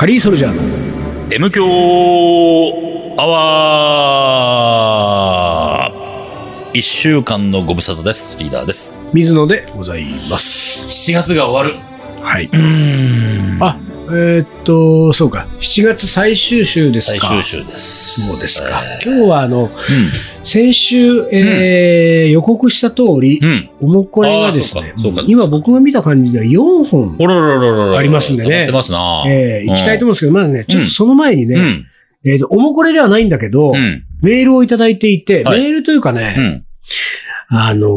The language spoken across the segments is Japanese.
カリーソルジャーの M 強アワー一週間のご無沙汰です。リーダーです。水野でございます。7月が終わる。はい。あ、えーっと、そうか。7月最終週ですか。最終週です。そうですか。え今日はあの、ー先週、えー予告した通りう、ん。うん。おもこれがですね今僕が見た感じでは4本、ありますんでね溜まってますな。えー行きたいと思うんですけど、まだね、ちょっうんとその前にね、うん。えーっと、おもこれではないんだけど、うん。メールをいただいていて、はいメールというかね、うん。あのー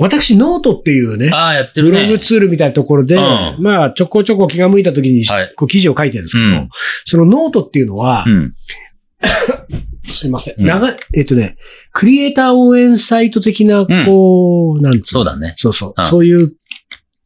私、ノートっていうね、ああ、やってるねブログ。ツールみたいなところで、うんまあ、ちょこちょこ気が向いた時に、はいこう記事を書いてるんですけど、うんそのノートっていうのは、うん。すいません。うん長い、えっとね、クリエイター応援サイト的な、こう、なんつうの？そうだね。そうそう、うんそういう、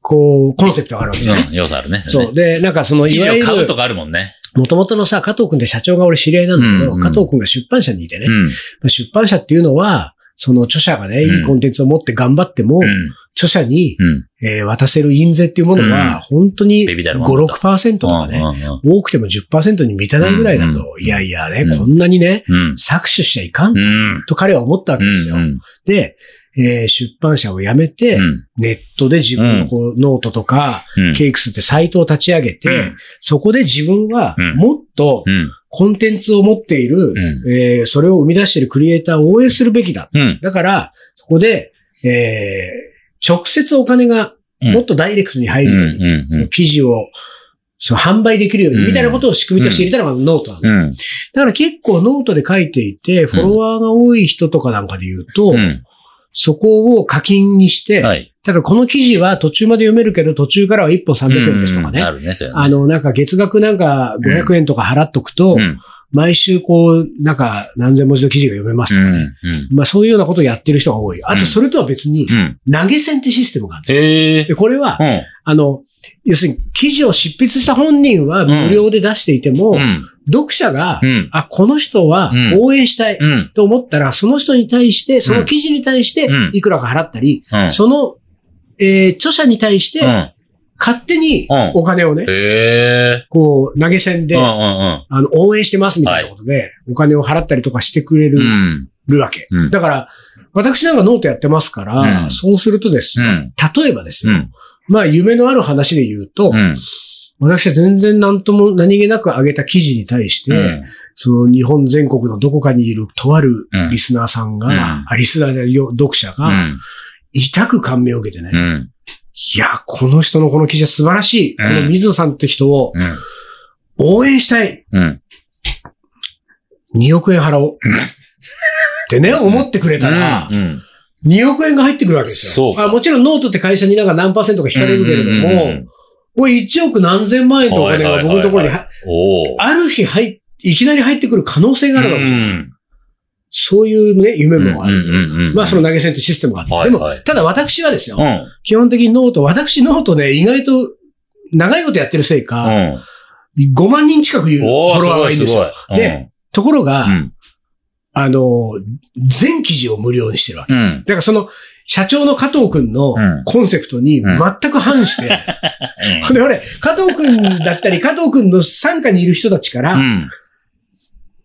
こう、コンセプトがあるわけじゃない、うん。要素あるね。そう。で、なんかその、記いわゆる事を買うと、かあるもんね。元々のさ、加藤くんって社長が俺知り合いなんだけど、うんうん加藤くんが出版社にいてね、うん。まあ出版社っていうのは、その著者がね、いいコンテンツを持って頑張っても、うん。著者に、うん。えー渡せる印税っていうものうんは、本当にベビーダル5、もんだと6%とかね、うん多くても10%に満たないぐらいだと、うんいやいやね、うんこんなにね、うん。搾取しちゃいかんうん。と彼は思ったわけですよ。うん。で、えー出版社を辞めて、うん。ネットで自分のこう、ノートとか、うん。ケイクスってサイトを立ち上げて、うんそこで自分はうんもっとうん。コンテンツを持っている、うえーそれを生み出しているクリエイターを応援するべきだ。うん。だから、そこで、えー直接お金がもっとダイレクトに入るように、うん。うん。記事をその販売できるように、うんみたいなことを仕組みとして入れたのがノートなの。うん。だから結構ノートで書いていて、フォロワーが多い人とかなんかで言うと、うん。そこを課金にして、はい。ただこの記事は途中まで読めるけど、途中からは1本300円ですとかね。うんあるね、ねあの、なんか月額なんか500円とか払っとくと、うん。毎週こう、なんか何千文字の記事が読めますとかね。うん。まあそういうようなことをやってる人が多い。あうんとそれとは別にう、ん。投げ銭ってシステムがある。へえ。で、これはう、ん。あの、要するに記事を執筆した本人は無料で出していても、うん。読者が、うん。あ、この人はうん応援したいうん。と思ったら、その人に対して、その記事に対してうん、いくらか払ったり、うん。その、えー著者に対して、うん。勝手にうんお金をね、へえ。こう、投げ銭で、うん。うん。あの、応援してますみたいなことで、お金を払ったりとかしてくれる,、うん。わけ。うんだから、私なんかノートやってますから、うんそうするとですよ、うん例えばですよ、うん。まあ、夢のある話で言うと、うん。私は全然何とも何気なく上げた記事に対して、うん。その日本全国のどこかにいるとあるうんリスナーさんが、うんあリスナーじゃないよ読者が、うん。痛く感銘を受けてね、いうん。や、この人のこの記事は素晴らしい。うんこの水野さんって人を応援したい。うん。2億円払おう。ってね、思ってくれたら、うん。2億円が入ってくるわけですよ。そうかあもちろんノートって会社になんか何パーセントか引かれるけれども、うんこれ1億何千万円とお金が僕のところにはおお。ある日入っいきなり入ってくる可能性があるわけですよ。そういうね、夢もある。るまあ、その投げ銭ってシステムがあって。でもはいはい、ただ私はですよ、うん。基本的にノート、私ノートね、意外と長いことやってるせいか、うん。5万人近くいうフォロワーがいんですよ。で、ところが、うん。あの、全記事を無料にしてるわけ。うん。だからその、社長の加藤くんのうんコンセプトにうん全く反して、で、俺、加藤くんだったり、加藤くんの傘下にいる人たちから、うん。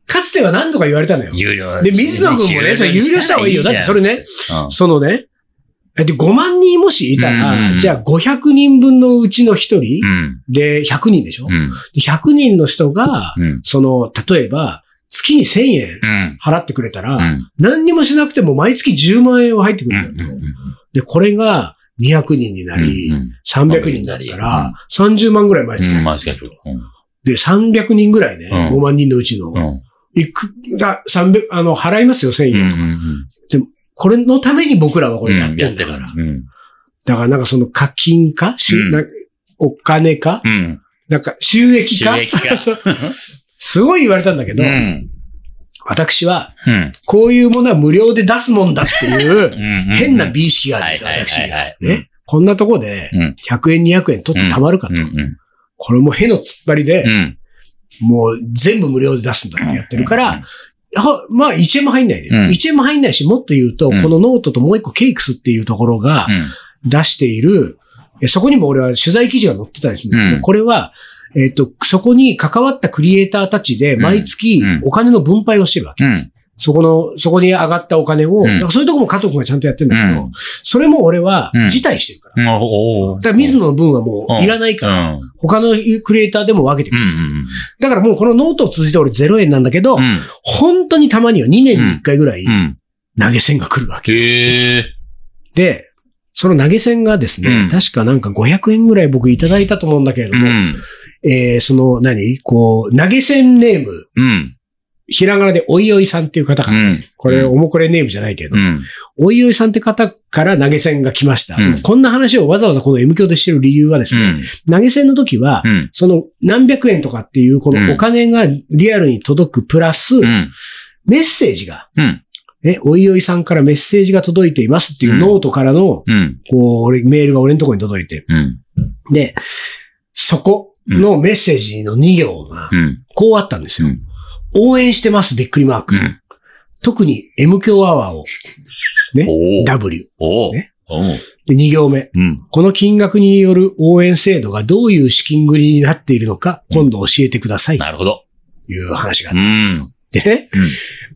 かつては何度か言われたのよ。有料で、水野くんもね、それ有料した方がいいよ。だってそれね、そのね、で、5万人もしいたうんうんら、うんじゃあ500人分のうちの1人うん。で100人でしょ？うん。で ?100 人の人が、うん。その、例えば、月に1000円うん。払ってくれたら、うん。何にもしなくても毎月10万円は入ってくるんだよ。で、これが200人になり、300人だったら、30万ぐらい毎月入る。まあ、スケジュール。で、300人ぐらいね、うん5万人のうちの、うん。いく、が、300、あの、払いますよ、1000うん。う円。ん。これのために僕らはこれやってんだから。。うん。だからなんかその課金か、お金か、うん。なんか収益か？収益化。すごい言われたんだけど、うん。私はうん。こういうものは無料で出すもんだっていう変な美意識があるんですよ、私。ね。こんなとこでうん100円200円取って貯まるかと。これもへの突っ張りでう、ん。もう全部無料で出すんだってやってるから、まあ1円も入んないね。うん1円も入んないし、もっと言うと、うんこのノートともう一個ケイクスっていうところが出している、えそこにも俺は取材記事が載ってたりするんだけど、うんこれは、えっ、と、そこに関わったクリエイターたちで毎月うんお金の分配をしてるわけ。うん。そこの、そこに上がったお金を、んなんかそういうとこも加藤君がちゃんとやってんだけど、うんそれも俺はうん辞退してるから。うんだから水野の分はもういらないから、うん。うん。他のクリエイターでも分けてくうんださい。だからもうこのノートを通じて俺0円なんだけど、うん。本当にたまには2年に1回ぐらいうん。投げ銭が来るわけ。で、その投げ銭がですね、うん確かなんか500円ぐらい僕いただいたと思うんだけれども、うん。えーその何？こう、投げ銭ネーム、うん。ひらがなでおいおいさんっていう方から、うん。これおもこれネームじゃないけど、うん。おいおいさんって方から投げ銭が来ました。うんこんな話をわざわざこの M 教でしてる理由はですね、投げ銭の時は、うん。その何百円とかっていうこのお金がリアルに届くプラス、うん。メッセージが、うん。ね、おいおいさんからメッセージが届いていますっていうノートからの、うん。こう、俺、メールが俺のところに届いて。うん。で、そこのメッセージの2行が、うん。こうあったんですよ。うん応援してます、びっくりマーク。特に M 強アワーを。ね。W。で、2行目。うん。この金額による応援制度がどういう資金繰りになっているのか、今度教えてください。となるほど。いう話があっうたんですよ。ん。でね、うん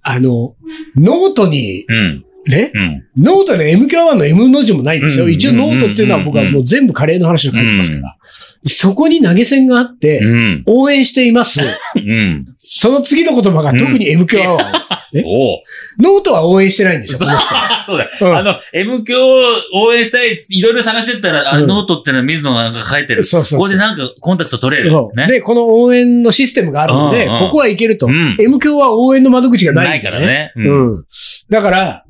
あの、ノートに、うん。ね、うん。ノートに M 響アワーの M の字もないんですよ。うん一応ノートっていうのは僕はもう全部カレーの話を書いてますから。そこに投げ銭があって、うん。応援しています。うん。その次の言葉が特に M 響アワー。ノートは応援してないんですよ、この人。そうだ。うんあの、M 響を応援したい、いろいろ探してったら、あうんノートってのは水野が書いてる。そうそうここでなんかコンタクト取れるね。で、この応援のシステムがあるので、うんうんここはいけると。うん M 響は応援の窓口がないないからね。う。うんん。だから、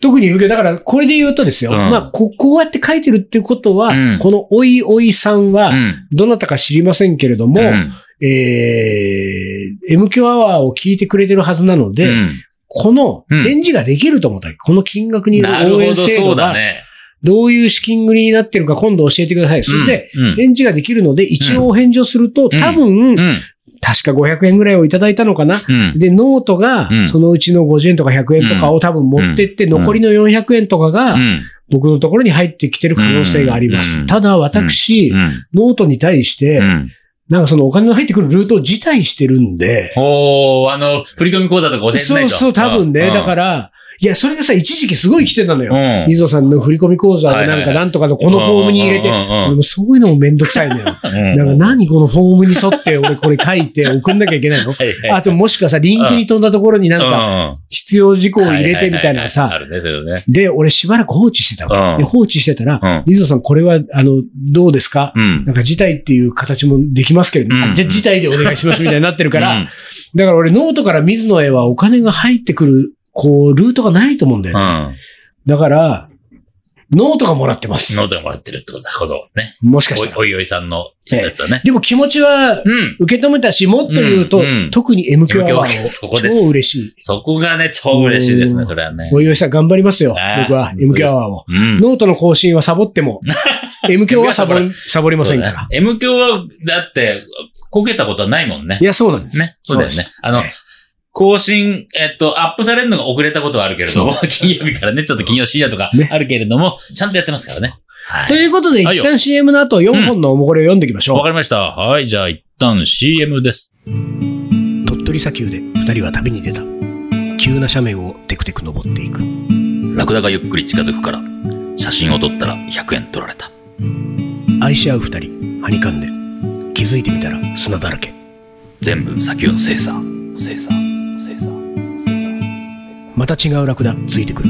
特にだからこれで言うとですよ。うんまあこ、こうやって書いてるってことは、うんこのおいおいさんは、うん。どなたか知りませんけれども、うんえー、M 響アワーを聞いてくれてるはずなので、うんこのうん返事ができると思ったわけこの金額によなる応援制度がそうだね。どういう資金繰りになってるか今度教えてください。そして、うん、返事ができるので、一応お返事をすると、多分、うん。確か500円ぐらいをいただいたのかな。うん。で、ノートがうん、そのうちの50円とか100円とかを多分持ってって、うん残りの400円とかがう、ん。僕のところに入ってきてる可能性がありまうんす。ただ、私う、ん。ノートに対してう、ん。なんかそのお金の入ってくるルートを辞退してるんで、おー、あの、振り込み口座とか教えてないと。そうそう、多分ね。だからら、いや、それがさ、一時期すごい来てたのよ。うん。水野さんの振り込み口座でなんかなんとかのこのフォームに入れて、俺もそういうのもめんどくさいのよ。うん。なんか何このフォームに沿って俺これ書いて送んなきゃいけないの？あともしくはさ、リンクに飛んだところになんかか必要事項を入れてみたいなあさ。で、俺しばらく放置してたわ放置してたら、うん。水野さんこれは、あの、どうですか？うん。なんか辞退っていう形もできますけれどじゃあ辞退でお願いしますみたいになってるから、うん。だから俺ノートから水野へはお金が入ってくる、こう、ルートがないと思うんだよね。うん。だから、ノートがもらってます。ノートがもらってるってことだ、ほど。ね。もしかしたら。おいおいさんのやつはね。でも気持ちはうん。受け止めたし、もっと言うと、うんうん特に M 響アワーそこですを超嬉しい。そこがね、超嬉しいですね、うんそれはね。おいおいさん頑張りますよ。僕は M 響アワーを。うん。ノートの更新はサボっても、M 響はサボり、サボりませんから。M 教は、だって、こけたことはないもんねい。や、そうなんです。ね。そうだよね。あの、更新、えっと、アップされるのが遅れたことはあるけれども、金曜日からね、ちょっと金曜深夜とかねあるけれども、ちゃんとやってますからね。はいということで、一旦 CM の後4本のおもこれを読んでいきましょう。わかりました。はい、じゃあ一旦 CM です。鳥取砂丘で二人は旅に出た。急な斜面をテクテク登っていく。ラクダがゆっくり近づくから、写真を撮ったら100円取られた。愛し合う二人、はにかんで。気づいてみたら砂だらけ。全部砂丘の精査。精査。また違うラクダついてくる。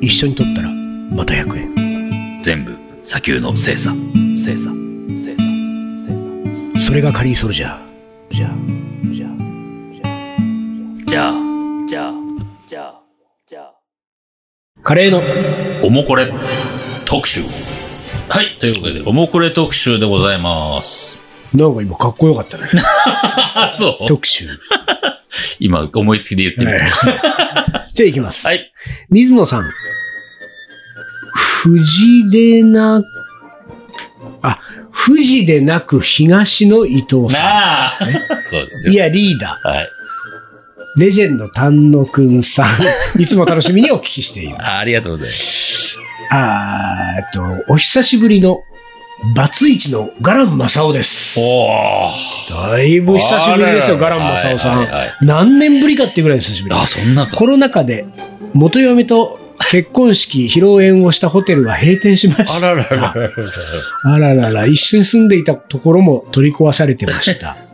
一緒に撮ったらまた100円。全部砂丘の精査。精査。精査。精査。それがカリーソルジャー。じゃあ、じゃあ、じゃあ、じゃあ、じゃあ、じゃあ。カレーのおもこれ特集。はい。ということで、おもこれ特集でございます。なんか今かっこよかったね。あ、そう特集。今、思いつきで言ってみる。はいじゃあ行きます。はい。水野さん。富士でな、あ、富士でなく東の伊藤さなあそうですん。いよ。や、リーダはい。ー。レジェンド丹野くんさん。いつも楽しみにお聞きしています。あありがとうございます。あーえっと、お久しぶりのバツイチのガランマサオです。おだいぶ久しぶりですよ、ガランマサオさん。はいはいはい何年ぶりかっていうぐらい久しぶり。あ、そんなか。コロナ禍で元嫁と結婚式、披露宴をしたホテルが閉店しました。あららららら。あららら、一緒に住んでいたところも取り壊されてました。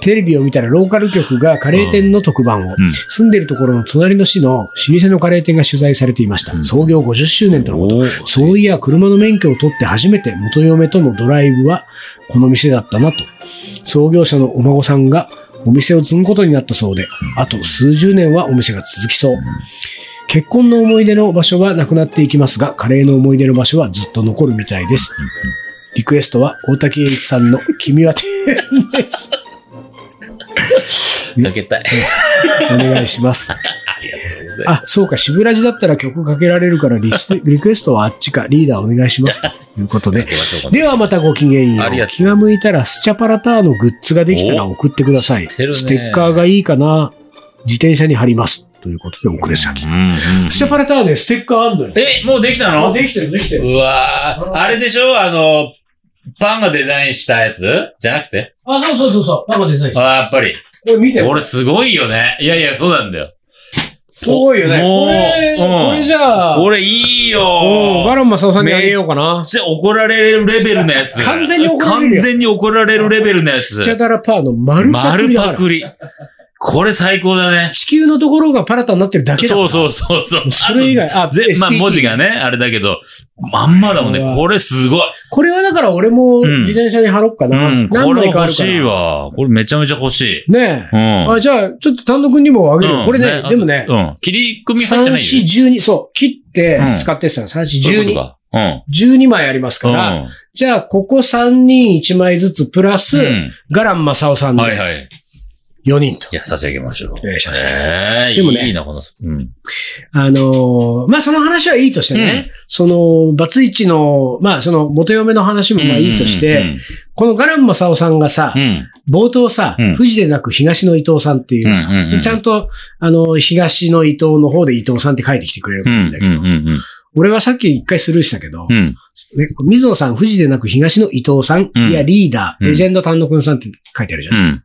テレビを見たらローカル局がカレー店の特番を、うん住んでいるところの隣の市の老舗のカレー店が取材されていました。うん創業50周年とのこと。おそういや、車の免許を取って初めて元嫁とのドライブはこの店だったなと。創業者のお孫さんがお店を継ぐことになったそうで、あと数十年はお店が続きそう。結婚の思い出の場所はなくなっていきますが、カレーの思い出の場所はずっと残るみたいです。リクエストは大竹栄一さんの 君は天然。かけたい。お願いします。ありがとうございます。あ、そうか、渋ラジだったら曲かけられるからリスト リクエストはあっちか、リーダーお願いします。ということでではまたごきげんよう。ありがとう気が向いたらスチャパラターのグッズができたら送ってください。知ってるねステッカーがいいかな自転車に貼ります。ということで送れ先。うんうんスチャパラターね、ステッカーあんのよ。え、もうできたの？できてる、できてる。うわーあれでしょ？あの、パンがデザインしたやつ？じゃなくて？あ、そうそうそうそう。パパデザインした。あーやっぱり。これ見て。俺すごいよね。いやいや、そうなんだよ。すごいよね。これ、うんこれじゃあ、これいいようんガランマサオさんにあげようかな。めっちゃ怒られるレベルのやつ。完全に怒られるよ完全に怒られるレベルのやスチャつ。ダラパーの丸パク丸リだから。パクリ。これ最高だね。地球のところがパラタになってるだけだ。そうそうそうそう。それ以外、あ、ぜ SPT まあ文字がね、あれだけど、まんまだもんね。これすごい。これはだから俺もうん自転車に貼ろっかな。うん、何これ。欲しいわ。これめちゃめちゃ欲しい。ねえ。うん。あ、じゃあ、ちょっと単独にもあげるよ。うんこれね、でもね、うん。切り組み入って3、ないよ。4、12、そう、切ってうん使ってたの。3、4、そういうこと12。か12枚ありますうん。から、うん。じゃあ、ここ3人1枚ずつプラス、うんガランマサオさんではいはい。4人と。いや、差し上げましょう。お願いしますええでもねいいな、この、うん。あのーまあ、その話はいいとしてね、その、バツイチの、まあ、その、元嫁の話もまあいいとして、このガランマサオさんがさうん、う、ん。冒頭さ、うん富士でなく東の伊藤さんっていうさ、うんうんうんちゃんと、あの、東の伊藤の方で伊藤さんって書いてきてくれるうんん、だけど、うん、うん、俺はさっき一回スルーしたけど、うん。ね、水野さん、富士でなく東の伊藤さん、うんいや、リーダー、うんレジェンド丹野くんさんって書いてあるじゃん。うん、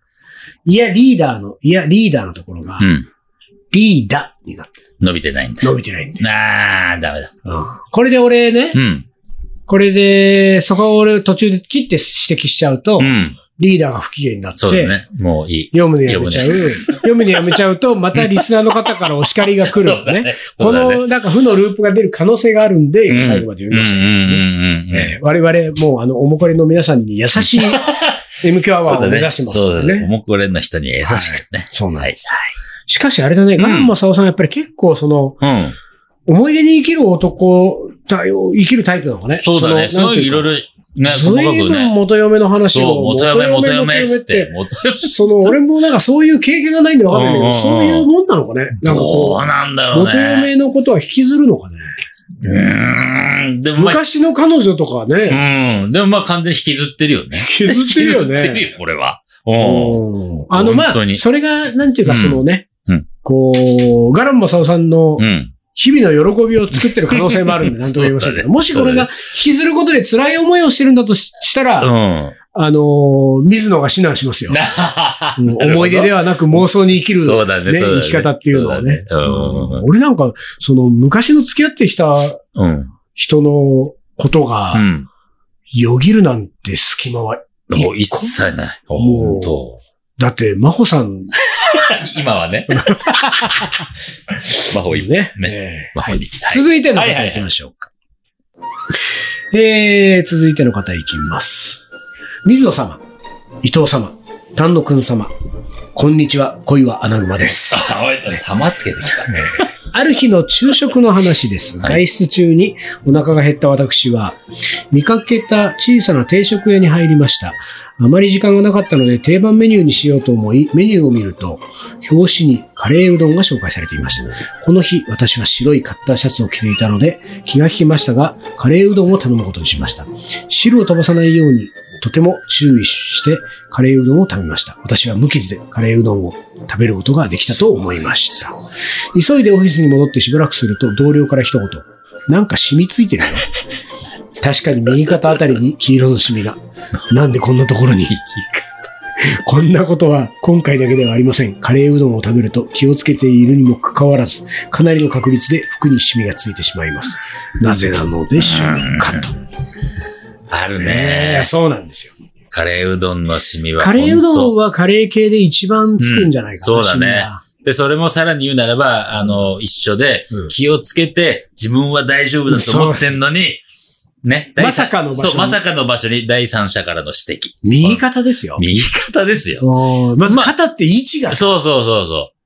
いや、リーダーの、いや、リーダーのところが、うん。リーダーになってる。伸びてないんだ。伸びてないんだよ。あー、ダメだ。うんこれで俺ね、うん、これで、そこを俺途中で切って指摘しちゃうと、うん。リーダーが不機嫌になって、そうだね。もういい。読むのやめちゃう。読む のやめちゃうと、またリスナーの方からお叱りが来るのね。そこうだね。の、なんか負のループが出る可能性があるんで、うん最後まで読みました。うん、うん、うん、うん。えー我々、もう、あの、おもこれの皆さんに優しい MQ アワーを目指してますそうでね。もこれの人に優しくね。そうなんはいです。しかしあれだね、ガンマサオさんやっぱり結構その、うん。思い出に生きる男、た生きるタイプなのかね。そうだね。すのごいいろいろ、ね、ずいぶんくね。元嫁の話そう、を。元嫁、元嫁って。元嫁その、俺もなんかそういう経験がないんでわかんないけど、そういうもんなのかね。なんかどこうなんだう、ろう元ね。嫁のことは引きずるのかね。うーん。でもまあ、昔の彼女とかね、うん。でもまあ完全に引きずってるよね。引きずってるよ引きずってね。るよ、これは。うん。うんあの、まあそれが、なんていうか、うんそのねうん、こう、ガランマサオさんのうん。日々の喜びを作ってる可能性もあるんで、なんとも言いませんけど、もしこれが引きずることで辛い思いをしてるんだとししたら、うん。あのー、水野が指南しますよ。うん思い出でははなく妄想に生きる、ねね生き方っていうのはね。俺なんか、その昔の付き合ってきたうん。人のことがう、ん。よぎるなんて隙間は、もう一切ない。もうだって、真帆さん 今はね。魔法いい。ね。ねえー魔法いい。はい続いての方はいはいはい行きましょうか。えー、続いての方行きます。水野様、伊藤様、丹野くん様、こんにちは、恋は穴熊です。あ、おい、様つけてきた。ある日の昼食の話です。はい外出中にお腹が減った私は、見かけた小さな定食屋に入りました。あまり時間がなかったので定番メニューにしようと思い、メニューを見ると、表紙にカレーうどんが紹介されていました。この日、私は白いカッターシャツを着ていたので、気が利きましたが、カレーうどんを頼むことにしました。汁を飛ばさないように、とても注意して、カレーうどんを食べました。私は無傷でカレーうどんを食べることができたと思いました。急いでオフィスに戻ってしばらくすると同僚から一言。なんか染みついてるよ。確かに右肩あたりに黄色のシミが。なんでこんなところに？こんなことは今回だけではありません。カレーうどんを食べると気をつけているにもかかわらず、かなりの確率で服にシミがついてしまいます。なぜなのでしょうかと。あるねねえ。そうなんですよ。カレーうどんのシミは。カレーうどんはカレー系で一番つくんじゃないかな、うんそうだねで、それもさらに言うならば、あの、一緒でうん、気をつけて、自分は大丈夫だと思ってんのに、ね。第ま三さかの場所にそう、まさかの場所に第三者からの指摘。右肩ですよ。右肩ですよ。うんまず肩って位置がさ、そうそうそうそう。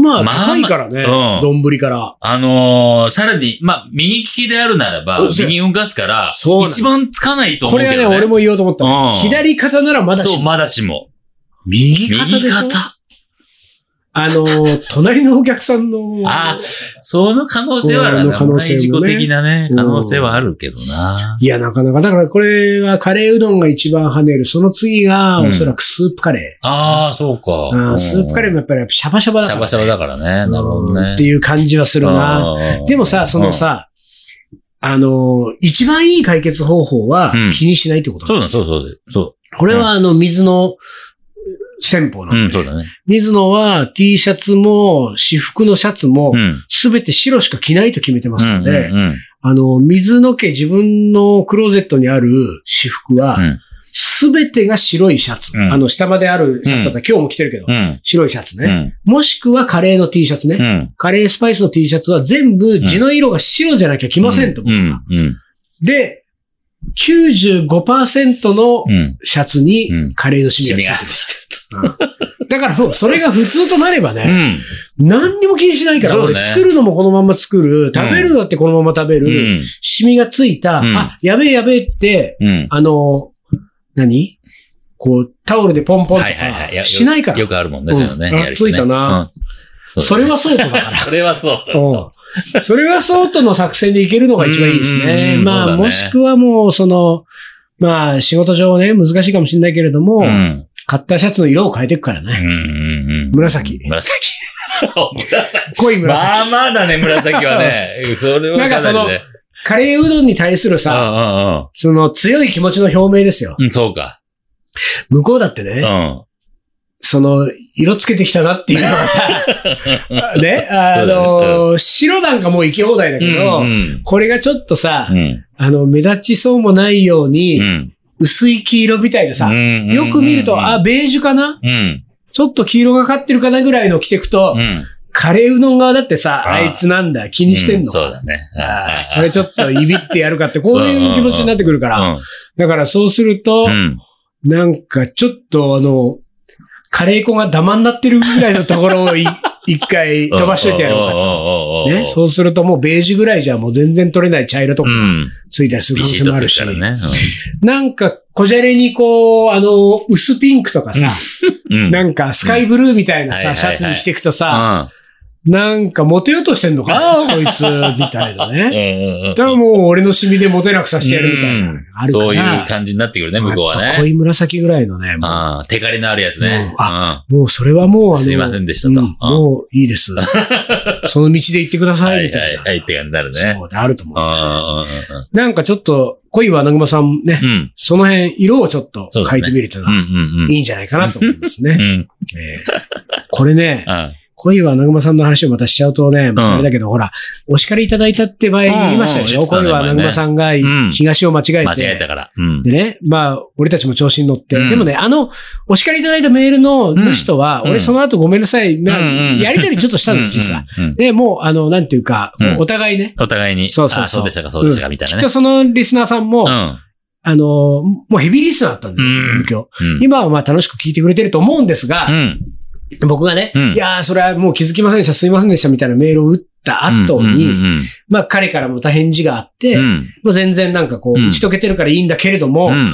まあまあ高いからね。まあまあ丼から。あのーさらに、まあ、右利きであるならば右動かすから一番つかないと思うけど、ね。これはね、俺も言おうと思ったの。うん左肩ならまだしそう、まだしも。右肩右肩。あのー、隣のお客さんの。あその可能性はある可能性自己的なね、うん可能性はあるけどな。いや、なかなか。だからこれはカレーうどんが一番跳ねる。その次が、うんおそらくスープカレああ、そうー。か。うんスープカレーもやっぱりシャバシャバだから。シャバシャバだからね。なるほどね。うんっていう感じはするな。うんでもさ、その、さ、あのー、一番いい解決方法はうん気にしないってことそうだ、なんですよそうそう。そこれはあの、水の戦法なう。んでうん、そうだね。水野は T シャツも私服のシャツもうん。すべて白しか着ないと決めてますので、あの、水野家自分のクローゼットにある私服はうん、すべてが白いシャツ。うんあの、下まであるシャツだったら今日も着てるけど、うん。白いシャツね。うん。もしくはカレーの T シャツね。うん。カレースパイスの T シャツは全部地の色が白じゃなきゃ着ませんと。う僕はん。うん。で、95%のうん。シャツにうんカレーのシミがついてる。うんだからもうそれが普通となればね、うん。何にも気にしないから、ね俺作るのもこのまま作る、食べるのだってこのまま食べる、うん。シミがついた、うんあ、やべえやべえって、うん。あの、何？こう、タオルでポンポンとはいはいはいや。か、しないから。よくあるもんね、そういうのね。ついたな。うんそれはそうとだから。それはそうだ。うんそれはそうとの作戦でいけるのが一番いいですね。まあ、ねもしくはもう、その、まあ、仕事上ね、難しいかもしれないけれども、うん。カッターシャツの色を変えていくからね。うんうんうん。紫紫。紫。濃い紫。まあまあだね、紫はね。それはなんかそのカレーうどんに対するさ、うその強い気持ちの表明ですよ。んうんうん。うん、そうか。向こうだってうね、ん。その、色つけてきたなっていうのがさ、ね、あの、白なんかもう行き放題だけど、うんこれがちょっとさ、うん。あの、目立ちそうもないように、うん。薄い黄色みたいなさ、うんよく見ると、あ、、ベージュかな？うん。ちょっと黄色がかってるかなぐらいの着てくと、うん。カレーうどん側だってさ、あいつなんだ、気にしてんの、うそうだね。これちょっといびってやるかって、こういう気持ちになってくるから。うんだからそうすると、うん。なんかちょっとあの、カレー粉がダマになってるぐらいのところをい一回飛ばしといてやろうかと。そうするともうベージュぐらいじゃもう全然取れない茶色とか。ついたりする可能性もあるし。うんねうん。なんか、こじゃれにこう、あの、薄ピンクとかさ、うん。なんかスカイブルーみたいなさ、シャツにしていくとさ、なんかモテようとしてんのかなこいつ、みたいなね。んうんうん。だからもう俺のシミでモテなくさせてやるみたいなあるから。そういう感じになってくるね、向こうはね。濃い紫ぐらいのね、ああ、テカリのあるやつね。うもうそれはもうあの、すいませんでしたとうんもういいです。その道で行ってくだうん。さ、はいいみたいな。はいはいって感じになるね。そうであると思う。あなんかちょっと、恋は穴熊さんね。その辺、色をちょっと変えてみるとい。いいんじゃないかなと思いますね。これね、あ恋は穴熊さんの話をまたしちゃうとね、またあれだけど、ほら、お叱りいただいたって前言いましたでしょ、恋は穴熊さんがん東を間違えて。間違えたから。うんで。ね、まあ、俺たちも調子に乗って。うんでもね、あの、お叱りいただいたメールの主とは、うん俺その後ごめんなさい、やりとりちょっとしたの、実は。で、もう、あの、なんていうか、うんお互いね。お互いに。そうそうそうあそうでしたか、そうでしたか、みたいなねきっと。そのリスナーさんも、うん。あの、もうヘビーリスナーだったんだよ、うん今日。うん。今はまあ楽しく聞いてくれてると思うんですがう、ん。僕がね、うんいやー、それはもう気づきませんでした、すいませんでした、みたいなメールを打った後うんうんに、うんまあ彼からまた返事があって、うん。もう全然なんかこう、うん打ち解けてるからいいんだけれども、うん。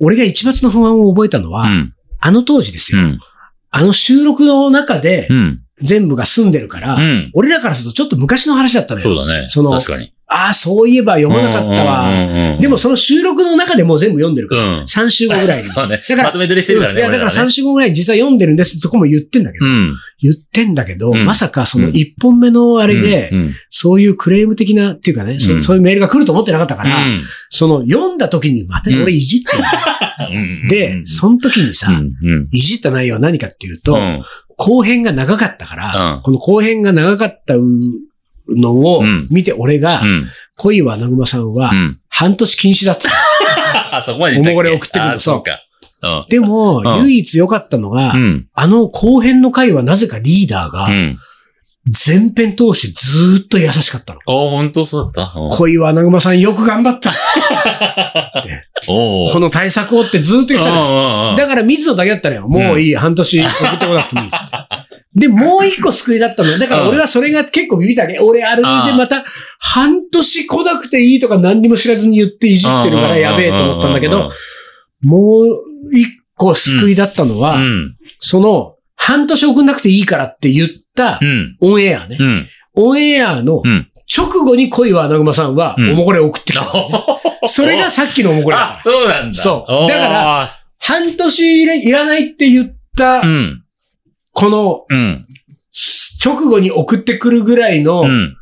俺が一抹の不安を覚えたのは、うん。あの当時ですよ。うん。あの収録の中でうん。全部が済んでるから、うん。俺らからするとちょっと昔の話だったのよ。そうだね。その確かに。ああ、そういえば読まなかったわ。でもその収録の中でもう全部読んでるから。うん。3週後ぐらいに。そうね。だからまとめ撮りしてるからね。いや、だから俺らね。3週後ぐらいに実は読んでるんですってとこも言ってんだけど、うん。言ってんだけど、うん。まさかその1本目のあれで、そういうクレーム的な、っていうかね、そうん。そういうメールが来ると思ってなかったから、その読んだ時にまた俺いじってで、その時にさ、いじった内容は何かっていうと、うん。後編が長かったから、うん。この後編が長かったのをうん見て俺が、うん恋はなぐまさんはうん半年禁止だった。あ、そこまで言ったっけ？おもこれ送ってくるあそうか。うんでも、うん唯一良かったのが、うん。あの後編の回はなぜかリーダーがうん。全編通してずーっと優しかったの。あ、本当そうだった？うん恋はなぐまさんよく頑張った。この対策をってずーっと言ってたのだから水野だけだったのよ。もういい、半年送ってこなくてもいいです。で、もう一個救いだったの。だから俺はそれが結構ビビったね。俺、あれでまた、半年来なくていいとか何にも知らずに言っていじってるからやべえと思ったんだけど、もう一個救いだったのは、うん。その、半年送んなくていいからって言ったうん。オンエアね。うん。オンエアのうん。直後に恋は穴熊さんは、うんおもこれ送ってきた。それがさっきのおもこれあ、そうなんだ。そうだから、半年いらないって言ったう、ん。この、うん。直後に送ってくるぐらいのうん。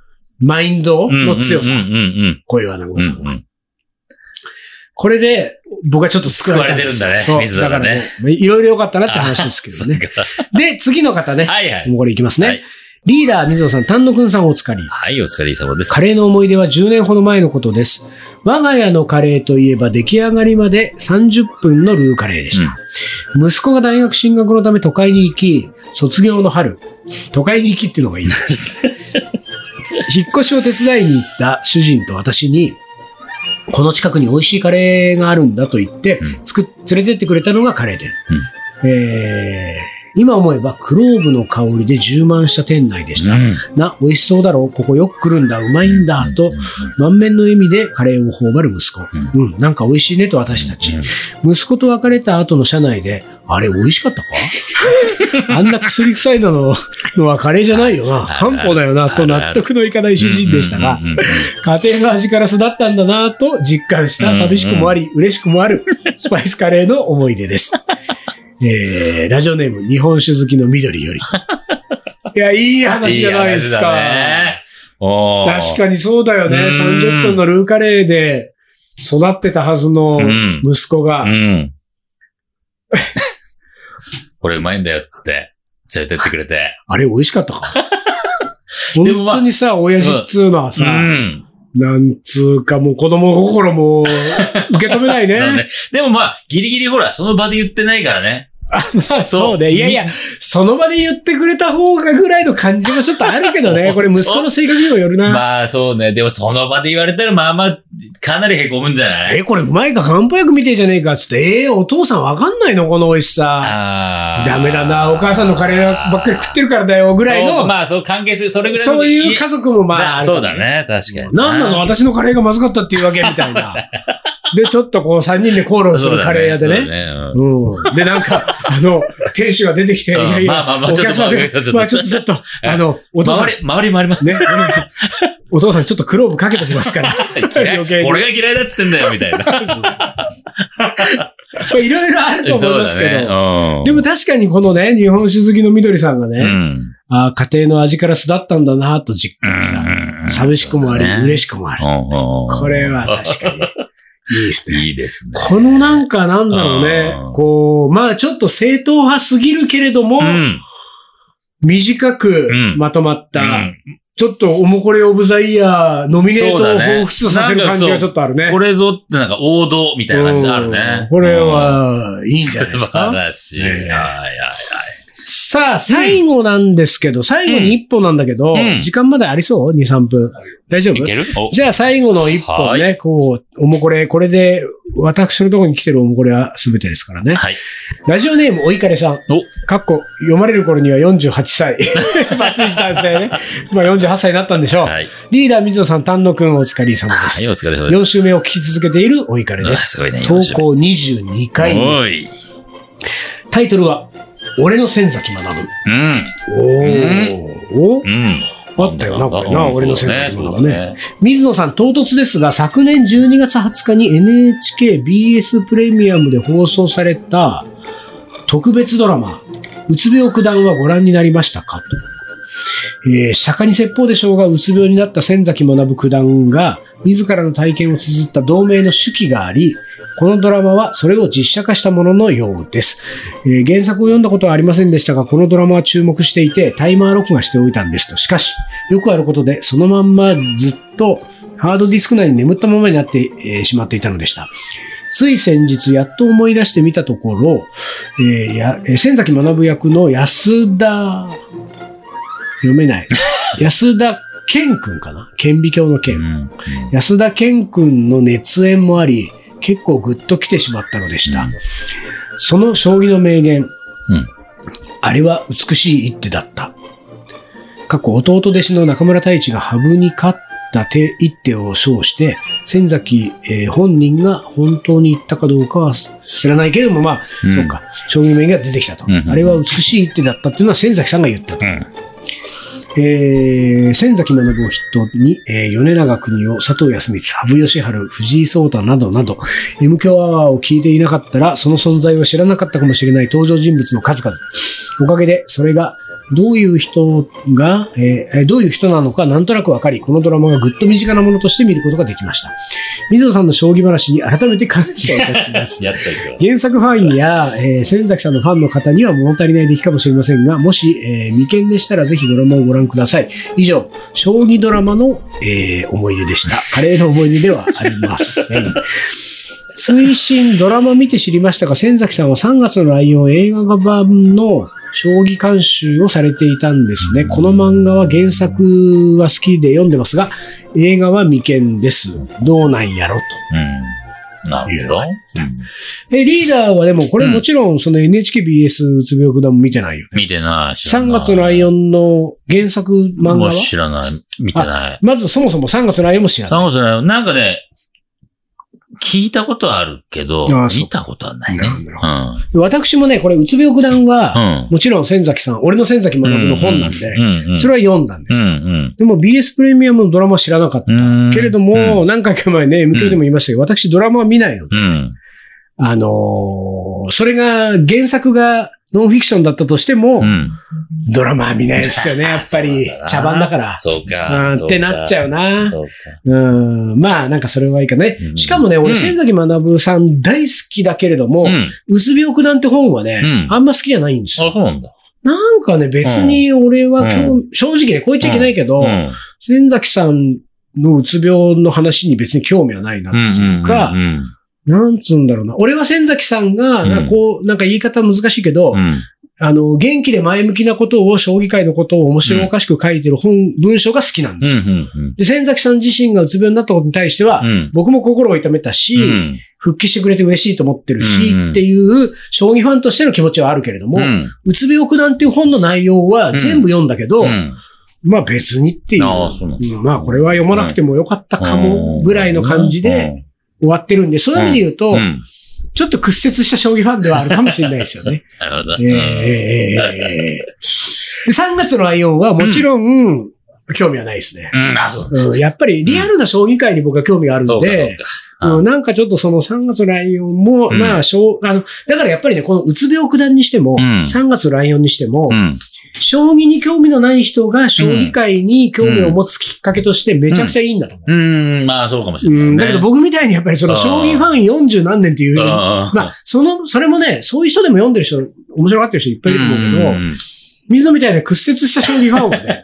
マインドの強さうん。うん。うん。恋は穴熊さんは。うん。これで、僕はちょっと救われてるんだねそう。水だからね、いろいろ良かったなって話ですけどね。で、次の方ね。はいはい。もうこれいきますね。はいリーダー、水野さん、丹野くんさんお疲れ。はい、お疲れ様です。カレーの思い出は10年ほど前のことです。我が家のカレーといえば出来上がりまで30分のルーカレーでした。息子が大学進学のため都会に行き、卒業の春、都会に行きっていうのがいいです。引っ越しを手伝いに行った主人と私に、この近くに美味しいカレーがあるんだと言って、うんつく連れてってくれたのがカレー店。えー今思えばクローブの香りで充満した店内でした。な、美味しそうだろうここよく来るんだうまいんだと、満面の笑みでカレーを頬張る息子。うん、なんか美味しいねと私たち。息子と別れた後の車内で、あれ美味しかったか？あんな薬臭いなののはカレーじゃないよな。漢方だよな。と納得のいかない主人でしたが、うんうんうん家庭の味から育ったんだなと実感した寂しくもあり、嬉しくもあるスパイスカレーの思い出です。えー、ラジオネーム日本酒好きの緑より。いや、いい話じゃないですか。確かにそうだよね。うん30分のルーカレーで育ってたはずのうん息子が、うん。これうまいんだよ、つって、連れてってくれて。あれ美味しかったか？本当にさ、親父っつうのはさ、うん。なんつうかもう子供心も受け止めないね。ねでもまあ、ギリギリほら、その場で言ってないからね。まあそうね。いやいや、その場で言ってくれた方がぐらいの感じもちょっとあるけどね。これ息子の性格にもよるな。まあそうね。でもその場で言われたらまあまあ、かなり凹むんじゃない？え、これうまいか漢方薬みてえじゃねえかっつって、えーお父さんわかんないのこの美味しさ。ダメだな、お母さんのカレーばっかり食ってるからだよ、ぐらいの、まあそう関係性、それぐらいのそういう家族もまああるかそもうだね、確かに。なんなの私のカレーがまずかったっていうわけみたいな。で、ちょっとこう三人で口論するカレー屋でね。そうん。うん。で、なんか、あの、店主が出てきて、いうん。やいや、お客さんがちょっと。まあちょっとちょっと、あの、お父さん。周、り、周りもあります。ね、お父さんちょっとクローブかけときますから。俺が嫌いだっつってんだよ、みたいな。まあいろいろあると思いますけど。うん。でも確かにこのね、日本酒好きの緑さんがね、うん。あー家庭の味から巣立ったんだなと実感さ、寂しくもあり、嬉しくもある。ここれは確かに、いいですね。いいですね。このなんかなんだろうねうん、こう、まあちょっと正統派すぎるけれども、うん。短くうんまとまった、うんちょっとおもこれオブザイヤーノミネートを彷彿させる感じがちょっとあるね。これぞってなんか王道みたいな感じあるうねん。これは、いいんじゃないです 素晴からしい。いはいはい。さあ、最後なんですけど、最後に一歩なんだけど、うん時間までありそう ?2、3分。大丈夫？いける？おじゃあ最後の一歩はね、こう、おもこれ、これで、私のところに来てるおもこれは全てですからね。はい。ラジオネーム、おいかれさん。おかっこ、読まれる頃には48歳。バツイチ男性ね。まあ48歳になったんでしょう。はい。リーダー、水野さん、丹野くん、お疲れ様ではい、す。お疲れ様です。4週目を聞き続けているおいかれです。あすごいね。投稿22回目。おい。タイトルは、俺の先崎学ぶ。うん。おー。おうん。あったよな、これな、うん俺の選そうだ択ものがね。水野さん、唐突ですが、昨年12月20日に NHKBS プレミアムで放送された特別ドラマ、うつ病九段はご覧になりましたか？と。えー釈迦に説法でしょうが、うつ病になった仙崎学九段が、自らの体験を綴った同名の手記があり、このドラマはそれを実写化したもののようです。えー原作を読んだことはありませんでしたが、このドラマは注目していて、タイマー録画しておいたんですと。しかし、よくあることで、そのまんまずっとハードディスク内に眠ったままになって、えーしまっていたのでした。つい先日、やっと思い出してみたところ、えーやえー仙崎学役の安田、読めない。安田健君かな？顕微鏡の健。うん安田健君の熱演もあり、結構グッと来てしまったのでした。その将棋の名言、あれは美しい一手だった。過去弟弟子の中村太一が羽生に勝った手一手を称して、仙崎、えー本人が本当に言ったかどうかは知らないけれども、まあ、うんそうか、将棋の名言が出てきたと。うんうんうんあれは美しい一手だったっていうのは仙崎さんが言ったと。えー、仙崎学を筆頭に、えー米長国を、佐藤康光、羽生善治、藤井聡太などなど、M 強アワーを聞いていなかったら、その存在を知らなかったかもしれない登場人物の数々。おかげで、それが、どういう人が、えーどういう人なのかなんとなくわかり、このドラマがぐっと身近なものとして見ることができました。水野さんの将棋話に改めて感謝いたします。原作ファンや、えー、仙崎さんのファンの方には物足りない出来かもしれませんが、もし、えー未見でしたらぜひドラマをご覧ください。以上、将棋ドラマの、えー思い出でした。カレーの思い出ではありません。追伸ドラマ見て知りましたが、仙崎さんは3月のライオン映画版の将棋監修をされていたんですね。この漫画は原作は好きで読んでますが、映画は未見です。どうなんやろと。うん。なるほど。え、リーダーはでも、これもちろん、その NHKBS うつ病九段も見てないよね。見てない。知らない3月のライオンの原作漫画は？知らない。見てない。まずそもそも3月のライオンも知らない。3月のライオン、なんかね、聞いたことはあるけど見たことはないね。私もね、これ、うつ病九段は、うん。もちろん仙崎さん、俺の仙崎学の本なんで、それは読んだんですでも BS プレミアムのドラマは知らなかった。うん。けれども、何回か前ね、MK でも言いましたけど、私ドラマは見ないので、うん。あのーそれが、原作がノンフィクションだったとしても、うん。ドラマは見ないですよね、やっぱり茶番だから。そうか。うんってなっちゃうな。そうか。うん。まあ、なんかそれはいいかね。うんしかもね、俺、うん仙崎学さん大好きだけれども、うん。うつ病九段って本はね、うんあんま好きじゃないんですよ。あ、そうなんだ。なんかね、別に俺は今日、正直ね、こう言っちゃいけないけど、うん。仙崎さんのうつ病の話に別に興味はないなっていうか、うん。なんつうんだろうな。俺は仙崎さんが、こう、なんか言い方難しいけど、うん。あの、元気で前向きなことを、将棋界のことを面白おかしく書いてる本、文章が好きなんうん。ですよ。うん。で、仙崎さん自身がうつ病になったことに対しては、うん。僕も心を痛めたし、うん。復帰してくれて嬉しいと思ってるし、うんっていう、将棋ファンとしての気持ちはあるけれども、うん。うつ病九段っていう本の内容は全部読んだけど、うん。まあ別にっていう。あまあこれは読まなくてもよかったかも、ぐらいの感じで終わってるんで、そういう意味で言うと。ちょっと屈折した将棋ファンではあるかもしれないですよね。なるほど。ええええええで3月のライオンはもちろん、興味はないですね。うん。あ、そう。うん、やっぱりリアルな将棋界に僕は興味があるので、か。うん、なんかちょっとその3月のライオンも、うんまあ、将あの、だからやっぱりね、このうつ病九段にしても、うん3月のライオンにしても、うん。将棋に興味のない人が将棋界に興味を持つきっかけとしてめちゃくちゃいいんだと思う。うん。まあ、そうかもしれないね。うん、だけど僕みたいにやっぱりその将棋ファン40何年っていう、まあ、その、それもね、そういう人でも読んでる人、面白がってる人いっぱいいると思うけど、うん水野みたいな屈折した将棋ファンはね、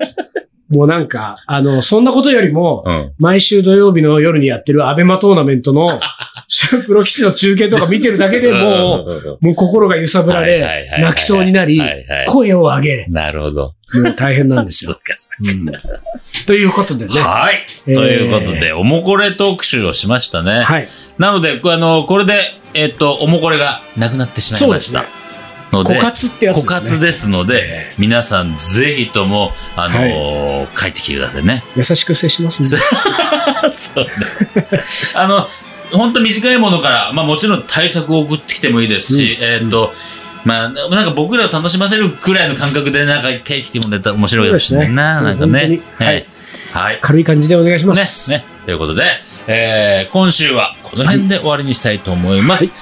もうなんか、あの、そんなことよりも、うん。毎週土曜日の夜にやってるアベマトーナメントの プロ棋士の中継とか見てるだけでもう、もう心が揺さぶられはいはいはいはい、泣きそうになりはい、はい声を上げ、なるほど。もう大変なんですよ。そっか、そうんということでね。はい。えーということで、おもこれ特集をしましたね。はい。なので、こあの、これで、えっと、おもこれがなくなってしまいましたそうですね。。ので、枯渇ってやつですね。枯渇ですので、皆さんぜひとも、あのー帰ってきてくださいね。優しく接しますね。そうね。あの、本当短いものから、まあもちろん対策を送ってきてもいいですし、えっ、と、まあ、なんか僕らを楽しませるくらいの感覚で、なんか定期的にも出たら面白いかもしれないな、ねなんかね。はい。はい。軽い感じでお願いしまね、す。ね。ということで、えー、今週はこの辺で終わりにしたいと思います。はい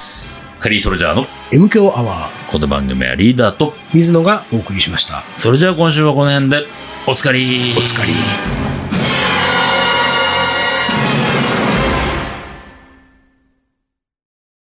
カリーソルジャーの M 強アワー、この番組はリーダーと、水野がお送りしました。それじゃあ今週はこの辺で、おつかりお疲れ。